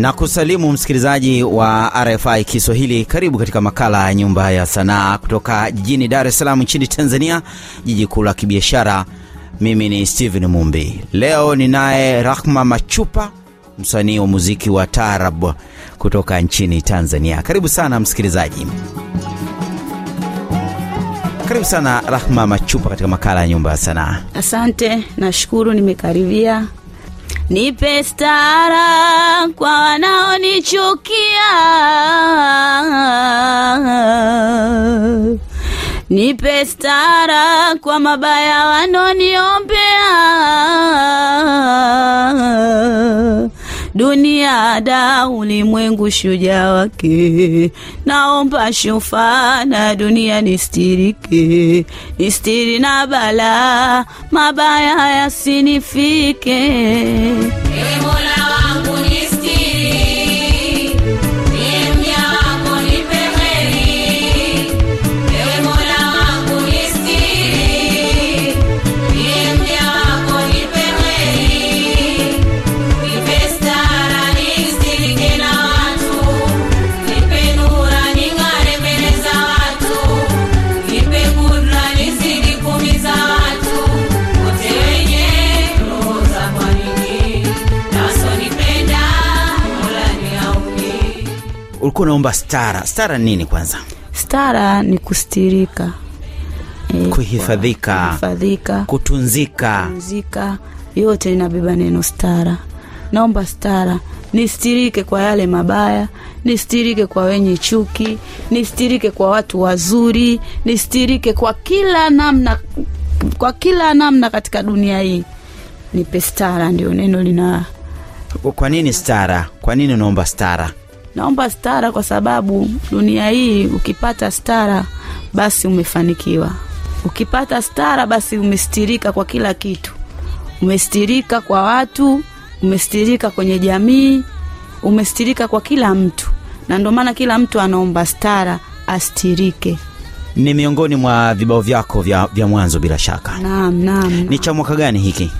na kusalimu msikilizaji wa RFI Kiswahili. Karibu katika makala ya Nyumba ya Sanaa kutoka jijini Dar es Salaam nchini Tanzania, jiji kuu la kibiashara. Mimi ni Steven Mumbi. Leo ninaye Rahma Machupa, msanii wa muziki wa taarab kutoka nchini Tanzania. Karibu sana msikilizaji, karibu sana Rahma Machupa katika makala ya Nyumba ya Sanaa. Asante, nashukuru nimekaribia. Nipe stara kwa wanaonichukia, nipe stara kwa mabaya wanoniombea. Dunia da ulimwengu shujaa wake, naomba shufa na dunia nistirike, nistiri na bala mabaya yasinifike. Ee unaomba stara. Stara nini kwanza? Stara ni kustirika, e, Kuhifadhika. kuhifadhika, Kutunzika. kupumzika, yote inabeba neno stara. Naomba stara nistirike kwa yale mabaya, nistirike kwa wenye chuki, nistirike kwa watu wazuri, nistirike kwa kila namna, kwa kila namna katika dunia hii. Nipe stara, ndio neno lina Kwa nini stara? Kwa nini unaomba stara? Naomba stara kwa sababu dunia hii ukipata stara basi umefanikiwa. Ukipata stara basi umestirika kwa kila kitu. Umestirika kwa watu, umestirika kwenye jamii, umestirika kwa kila mtu. Na ndio maana kila mtu anaomba stara astirike. Ni miongoni mwa vibao vyako vya, vya mwanzo bila shaka. Naam, naam. Ni cha mwaka gani hiki?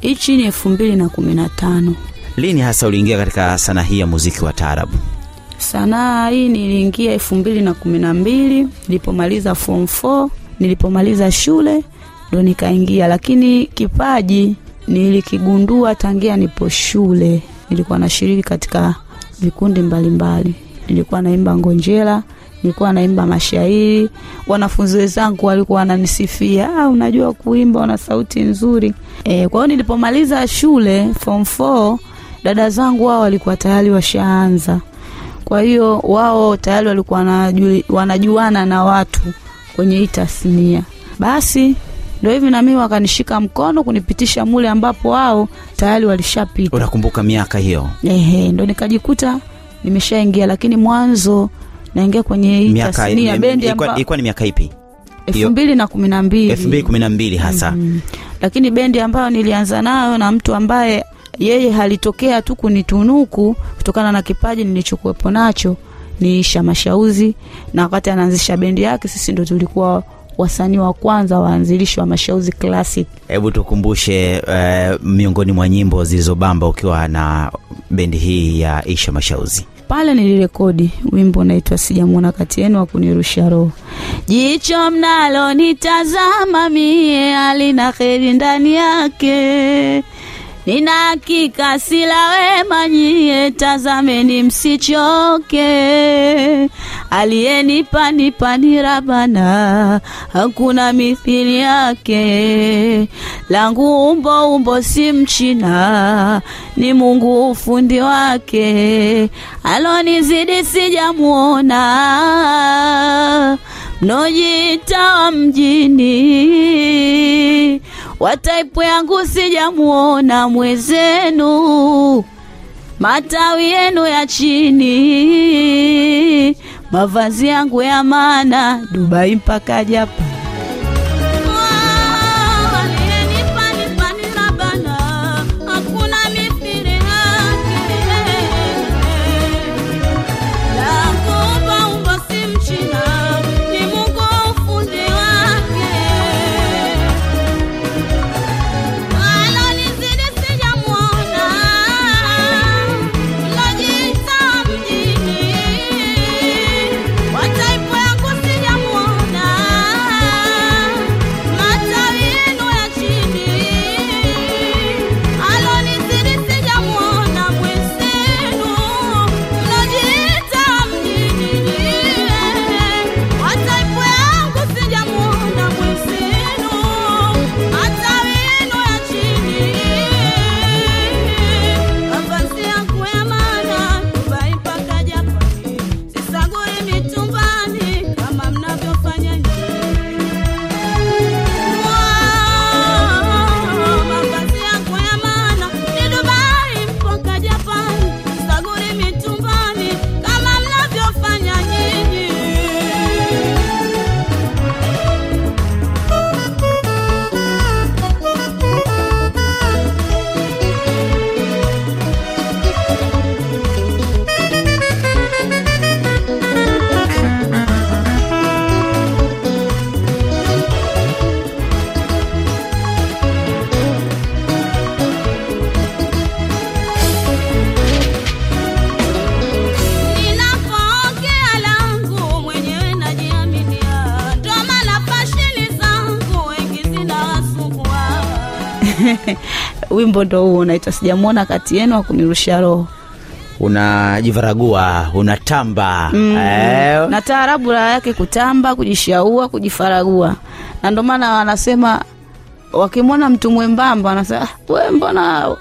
Hichi ni elfu mbili na kumi na tano. Lini hasa uliingia katika sanaa hii ya muziki wa taarabu? Sanaa hii niliingia elfu mbili na kumi na mbili nilipomaliza form 4 nilipomaliza shule ndo nikaingia, lakini kipaji nilikigundua tangia nipo shule. Nilikuwa nashiriki katika vikundi mbalimbali, nilikuwa naimba ngonjera, nilikuwa naimba mashairi. Wanafunzi wenzangu walikuwa wananisifia, ah, unajua kuimba, una sauti nzuri. E, kwa hiyo nilipomaliza shule form 4 dada zangu wao walikuwa tayari washaanza kwa hiyo wao tayari walikuwa wanaju- wanajuana na watu kwenye hii tasnia. Basi ndo hivi na mimi wakanishika mkono kunipitisha mule ambapo wao tayari walishapita. Unakumbuka miaka hiyo? Ehe, ndo nikajikuta nimeshaingia, lakini mwanzo naingia kwenye hii tasnia bendi ilikuwa ilikuwa ni miaka ipi? elfu mbili na kumi na mbili elfu mbili kumi na mbili hasa. Mm. Lakini bendi ambayo nilianza nayo na mtu ambaye yeye halitokea tu kunitunuku kutokana na kipaji nilichokuwepo nacho ni Isha Mashauzi, na wakati anaanzisha bendi yake, sisi ndo tulikuwa wasanii wa kwanza waanzilishi wa Mashauzi Classic. Hebu tukumbushe eh, miongoni mwa nyimbo zilizobamba ukiwa na bendi hii ya Isha Mashauzi. Pale nilirekodi wimbo unaitwa sijamwona kati yenu wa kunirusha roho. Jicho mnalo nitazama mie, alina heri ndani yake. Nina hakika sila wema nyie, tazameni msichoke. Aliyenipa nipa ni Rabana, hakuna mithili yake. Langu umbo umbo si Mchina, ni Mungu ufundi wake. Alonizidi sijamuona, mnojita wa mjini wataipu yangu sijamuona mwezenu, matawi yenu ya chini, mavazi yangu ya maana Dubai mpaka Japan. Wimbo ndo huo unaitwa sijamwona kati yenu akunirusha roho. Unajivaragua unatamba. Eh, na taarabu raha yake kutamba kujishaua kujifaragua. Na ndio maana wanasema wakimwona mtu mwembamba wanasema "Ah, we mbona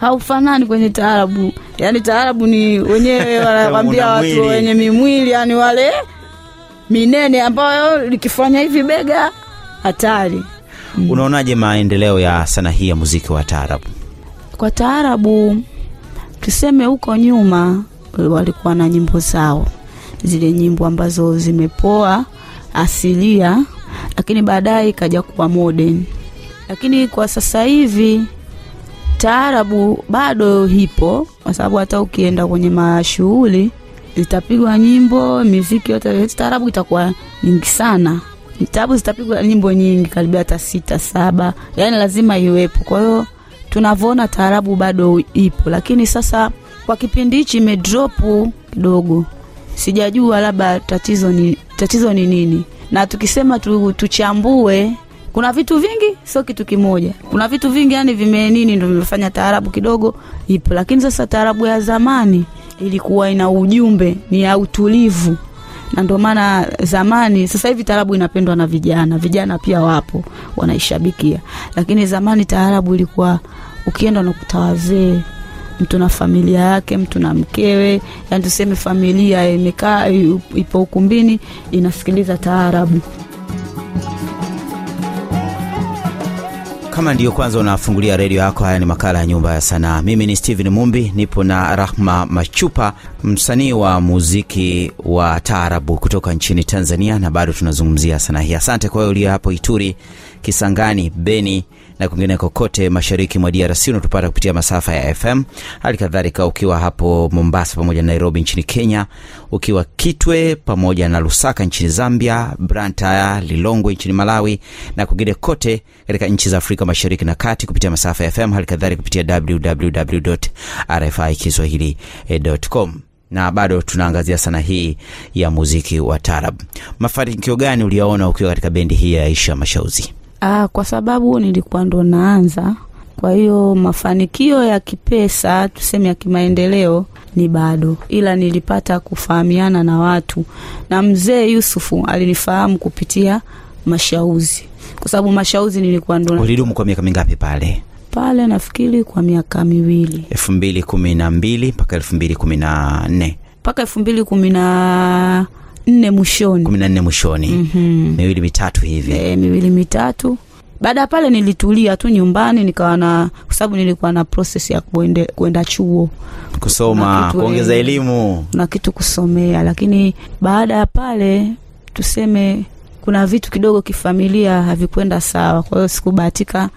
haufanani kwenye taarabu? Yaani taarabu ni wenyewe wanakwambia watu wenye mimwili yani wale minene ambayo likifanya hivi bega hatari unaonaje maendeleo ya sanaa hii ya muziki wa taarabu? Kwa taarabu tuseme huko nyuma walikuwa na nyimbo zao. Zile nyimbo ambazo zimepoa asilia lakini baadaye ikaja kuwa modern. Lakini kwa sasa hivi taarabu bado hipo kwa sababu hata ukienda kwenye mashughuli zitapigwa nyimbo miziki yote taarabu itakuwa nyingi sana taarabu zitapigwa nyimbo nyingi karibia hata sita saba. Yani lazima iwepo. Kwa hiyo tunavyoona taarabu bado ipo. Lakini sasa kwa kipindi hichi imedropu kidogo. Sijajua labda tatizo ni, tatizo ni nini. Na tukisema tu, tuchambue kuna vitu vingi sio kitu kimoja. Kuna vitu vingi yani vime nini ndo vimefanya taarabu kidogo ipo. Lakini sasa taarabu ya zamani ilikuwa ina ujumbe ni ya utulivu na ndio maana zamani sasa hivi taarabu inapendwa na vijana. Vijana pia wapo wanaishabikia. Lakini zamani taarabu ilikuwa ukienda unakuta wazee mtu na familia yake mtu na mkewe. Yani tuseme familia imekaa ipo ukumbini inasikiliza taarabu kama ndiyo kwanza unafungulia redio yako haya ni makala ya nyumba ya sanaa. Mimi ni steven mumbi nipo na rahma machupa msanii wa muziki wa taarabu kutoka nchini tanzania na bado tunazungumzia sanaa hii. Asante kwa hiyo ulio hapo ituri kisangani beni na kwingine kokote mashariki mwa drc unatupata kupitia masafa ya fm hali kadhalika ukiwa hapo mombasa pamoja na nairobi nchini kenya ukiwa kitwe pamoja na lusaka nchini zambia Branta, lilongwe nchini malawi na kwingine kote katika nchi za afrika mashariki na kati kupitia masafa ya fm hali kadhalika kupitia www kiswahili.com na bado tunaangazia sana hii ya muziki wa tarab. Mafanikio gani uliyaona ukiwa katika bendi hii ya aisha mashauzi Ah, kwa sababu nilikuwa ndo naanza, kwa hiyo mafanikio ya kipesa tuseme ya kimaendeleo ni bado, ila nilipata kufahamiana na watu, na mzee Yusufu alinifahamu kupitia Mashauzi, kwa sababu Mashauzi nilikuwa ndo ulidumu kwa miaka mingapi pale? Pale, nafikiri kwa miaka miwili. Elfu mbili kumi na mbili mpaka elfu mbili kumi na nne. Mpaka elfu mbili kumi na nne mwishoni. Kumi na nne mwishoni. Mhm. miwili mitatu hivi. E, miwili mitatu. Baada ya pale nilitulia tu nyumbani nikawa na kwa sababu nilikuwa na proses ya kuende, kuenda chuo. Kusoma kuongeza eh, elimu. na kitu kusomea. Lakini baada ya pale tuseme kuna vitu kidogo kifamilia havikwenda sawa. Kwa hiyo sikubahatika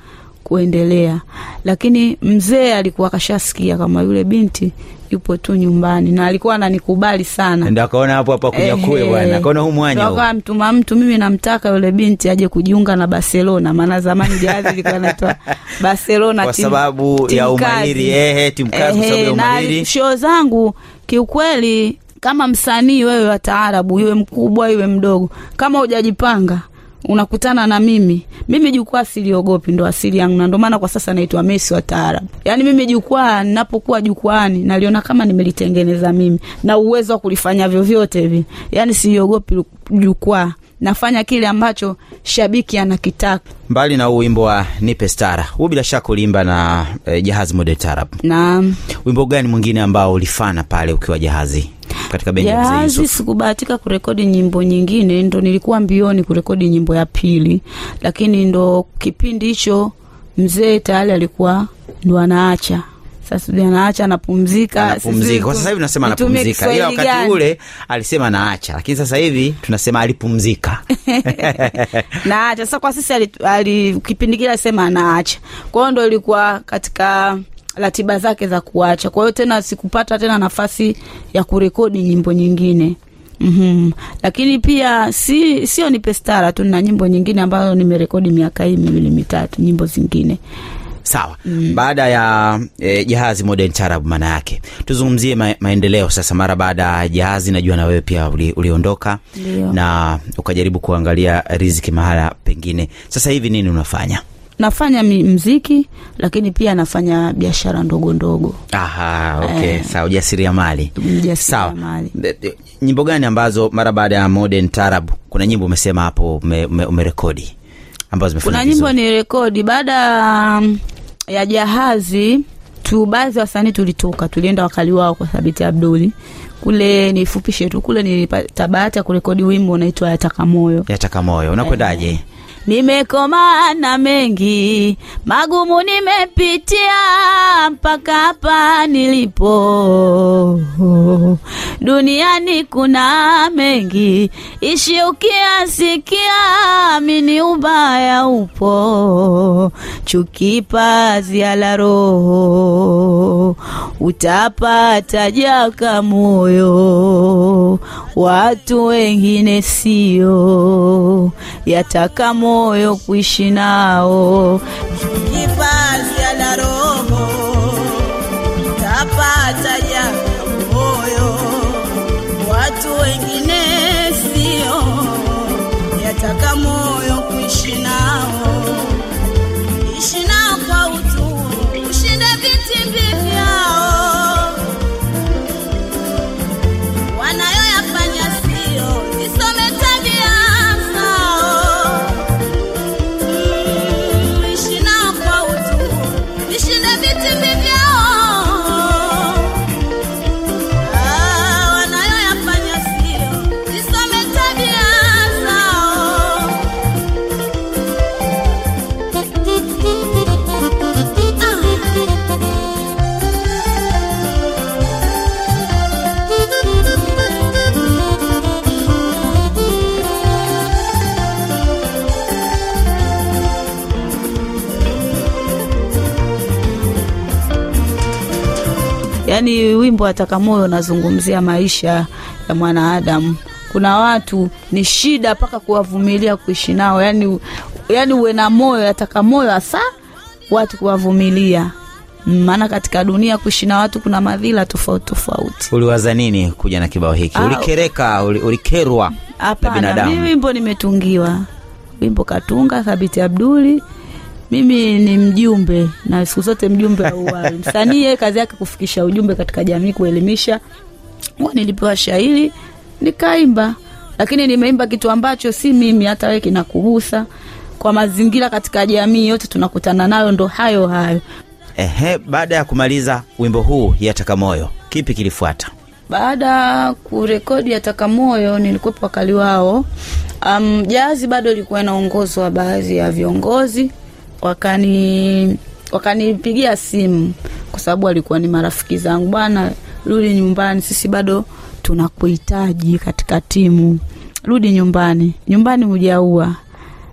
kuendelea. Lakini mzee alikuwa kashasikia kama yule binti yupo tu nyumbani na alikuwa ananikubali sana. Ndio akaona hapo hapo akunyakue Ehe. bwana akaona huu mwanya huu. Akawa mtuma mtu mimi namtaka yule binti aje kujiunga na Barcelona, maana zamani jahazi ilikuwa inaitwa Barcelona kwa tim- sababu ya umahiri ehe timkazi kwa sababu ya umahiri show zangu kiukweli, kama msanii wewe wa taarabu, iwe mkubwa iwe mdogo, kama hujajipanga unakutana na mimi. Mimi jukwaa siliogopi ndo asili yangu na ndo maana kwa sasa naitwa Messi wa taarabu. Yani mimi jukwaa ninapokuwa jukwaani naliona kama nimelitengeneza mimi na uwezo wa kulifanya vyovyote hivi Yani siliogopi jukwaa. Nafanya kile ambacho shabiki anakitaka. Mbali na huu wimbo wa nipe stara huu bila shaka uliimba na eh, jahazi model tarab Naam. wimbo gani mwingine ambao ulifana pale ukiwa jahazi katika bendi ya mzee Yusuf sikubahatika kurekodi nyimbo nyingine ndo nilikuwa mbioni kurekodi nyimbo ya pili lakini ndo kipindi hicho mzee tayari alikuwa ndo anaacha. Sasa anaacha anapumzika anapumzika. Kwa sasa hivi tunasema anapumzika ila wakati ule alisema naacha, lakini sasa hivi tunasema alipumzika. Naacha. Sasa kwa sisi ali, ali, kipindi kile alisema anaacha. Kwa hiyo ndo ilikuwa katika ratiba zake za kuacha. Kwa hiyo tena sikupata tena nafasi ya kurekodi nyimbo nyingine. Mm-hmm. lakini pia si sio nipe stara tu na nyimbo nyingine ambazo nimerekodi miaka hii miwili mitatu nyimbo zingine. Sawa. Mm. baada ya e, jahazi modern Taarab, maana yake. Tuzungumzie ma, maendeleo sasa mara baada ya jahazi najua na wewe pia uli, uliondoka. Ndio. na ukajaribu kuangalia riziki mahala pengine. Sasa hivi nini unafanya nafanya mziki lakini pia nafanya biashara ndogo ndogo Aha, okay. Eh. Sawa, ujasiriamali. De- Nyimbo gani ambazo mara baada ya modern tarab, kuna nyimbo umesema hapo ume- ume- umerekodi ambazo zimefanya kuna nyimbo ni rekodi baada ya- jahazi tu baadhi ya wasanii tulitoka tulienda wakali wao kwa thabiti abduli kule nifupishe tu kule nilipata bahati ya kurekodi wimbo unaitwa yataka moyo Yataka moyo, unakwendaje? Nimekoma na mengi magumu nimepitia mpaka hapa nilipo. Duniani kuna mengi, ishi ukiasikia, amini ubaya upo, chuki pazia la roho, utapata jaka moyo, watu wengine sio, yataka moyo kuishi nao, Yaani wimbo wa Takamoyo unazungumzia maisha ya mwanaadamu. Kuna watu ni shida mpaka kuwavumilia kuishi nao, yaani yaani uwe na moyo yataka moyo hasa watu kuwavumilia, maana katika dunia kuishi na watu kuna madhila tofauti tofauti. Uliwaza nini kuja na kibao hiki? Ah, Ulikereka, uli- ulikerwa na Hapana, mimi wimbo nimetungiwa, wimbo katunga Thabiti Abduli. Mimi ni mjumbe na siku zote mjumbe wa msanii, yeye kazi yake kufikisha ujumbe katika jamii, kuelimisha. Huwa nilipewa shairi nikaimba, lakini nimeimba kitu ambacho si mimi, hata wewe kinakugusa kwa mazingira katika jamii yote tunakutana nayo, ndo hayo hayo. Ehe, baada ya kumaliza wimbo huu Yataka moyo, kipi kilifuata? Baada ya kurekodi Yataka Moyo nilikuwepo wakali wao. Um, jazi bado ilikuwa inaongozwa baadhi ya viongozi, wakani wakanipigia simu kwa sababu walikuwa ni marafiki zangu, bwana, rudi nyumbani, sisi bado tunakuhitaji katika timu, rudi nyumbani, nyumbani hujaua,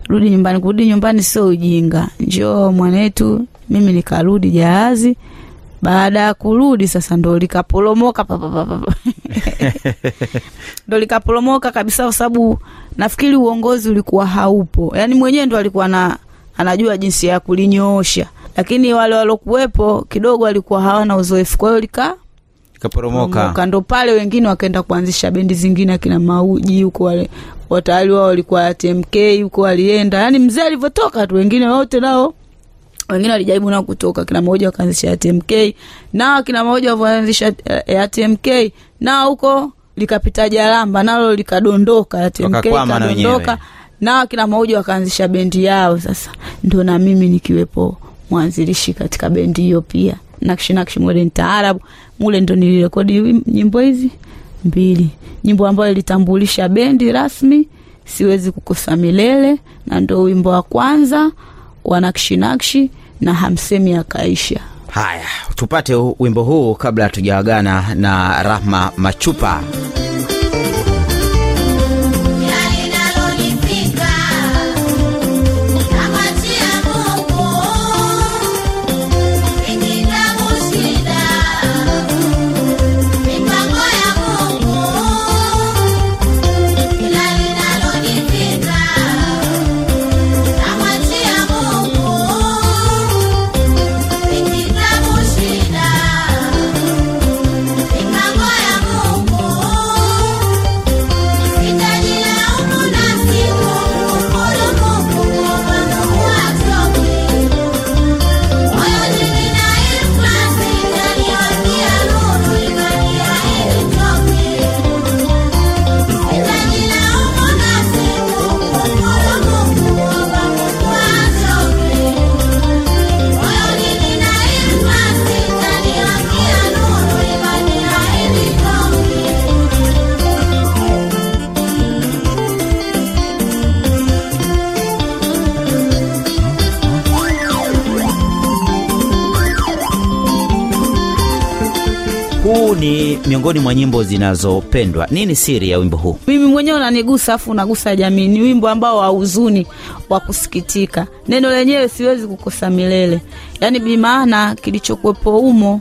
rudi nyumbani. Kurudi nyumbani sio ujinga, njoo mwanetu. Mimi nikarudi jahazi. Baada ya kurudi sasa ndo likaporomoka. Pa, pa, pa, pa, pa. ndo likaporomoka kabisa, kwa sababu nafikiri uongozi ulikuwa haupo, yaani mwenyewe ndo alikuwa na anajua jinsi ya kulinyoosha, lakini wale walokuwepo kidogo walikuwa hawana uzoefu, kwa hiyo lika Ikaporomoka. poromoka. ndo pale wengine wakaenda kuanzisha bendi zingine, akina Mauji huko wale watayari wao walikuwa TMK huko walienda, yani mzee alivyotoka tu, wengine wote nao wengine walijaribu nao kutoka, kina mmoja wakaanzisha TMK nao kina mmoja walivyoanzisha eh, TMK nao huko likapita Jalamba nalo likadondoka, TMK Wakakwama na kila mmoja wakaanzisha bendi yao. Sasa ndo na mimi nikiwepo mwanzilishi katika bendi hiyo pia, nakshi nakshi modern Taarab. mule ndo nilirekodi nyimbo hizi mbili, nyimbo ambayo ilitambulisha bendi rasmi, siwezi kukosa milele, na ndo wimbo wa kwanza wa nakshi nakshi na hamsemi akaisha. Haya, tupate wimbo huu kabla hatujawagana na Rahma Machupa. Ni miongoni mwa nyimbo zinazopendwa. Nini siri ya wimbo huu? mimi mwenyewe unanigusa afu unagusa jamii. Ni wimbo ambao wa huzuni wa kusikitika. Neno lenyewe siwezi kukosa milele. Yaani bimaana kilichokuwepo humo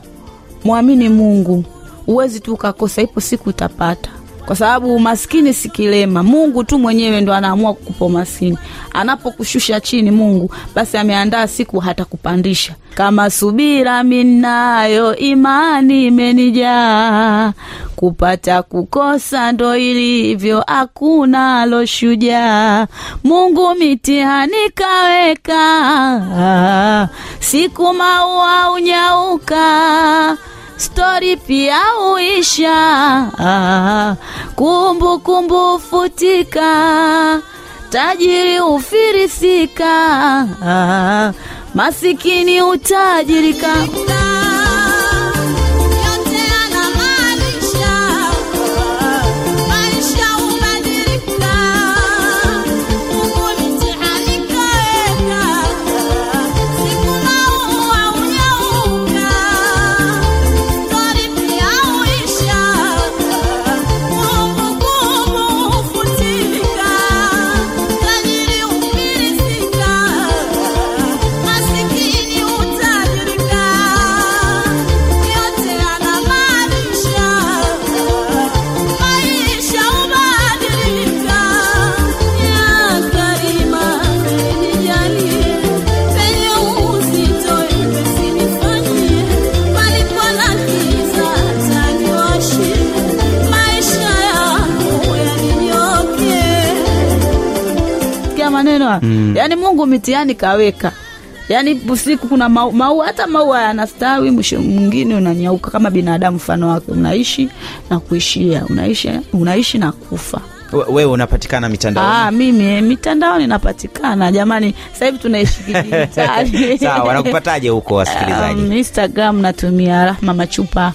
mwamini mungu. Huwezi tu ukakosa ipo siku utapata kwa sababu umaskini si kilema. Mungu tu mwenyewe ndo anaamua kukupa umaskini. Anapokushusha chini mungu basi ameandaa siku hata kupandisha. Kama subira minayo imani imenijaa. Kupata kukosa ndo ilivyo hakuna aloshujaa mungu mitihani kaweka. Siku maua unyauka stori pia uisha kumbukumbu kumbu futika tajiri ufirisika masikini utajirika maneno mm. yaani mungu mitihani kaweka. Yaani usiku kuna mau- maua hata maua yanastawi mwisho mwingine unanyauka kama binadamu mfano wake. Unaishi na kuishia. Unaishi, unaishi na kufa. Wewe unapatikana mitandaoni? Ah, mimi eh, mitandaoni napatikana. Jamani sasa hivi tunaishi kidijitali Sawa, wanakupataje huko wasikilizaji? um, instagram natumia rahma machupa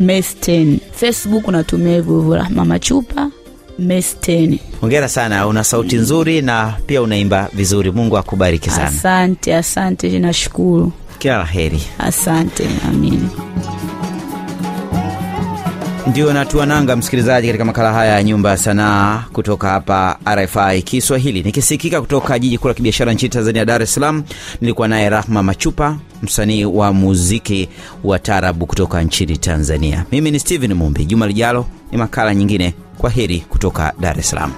mesten. Facebook natumia hivyo hivyo rahma machupa mesten Hongera sana, una sauti nzuri na pia unaimba vizuri. Mungu akubariki sana, asante asante nashukuru kila la heri. asante amini Ndio natua nanga, msikilizaji, katika makala haya ya Nyumba ya Sanaa kutoka hapa RFI Kiswahili, nikisikika kutoka jiji kuu la kibiashara nchini Tanzania, Dar es Salaam. Nilikuwa naye Rahma Machupa, msanii wa muziki wa tarabu kutoka nchini Tanzania. Mimi ni Steven Mumbi. Juma lijalo ni makala nyingine. Kwa heri kutoka Dar es Salaam.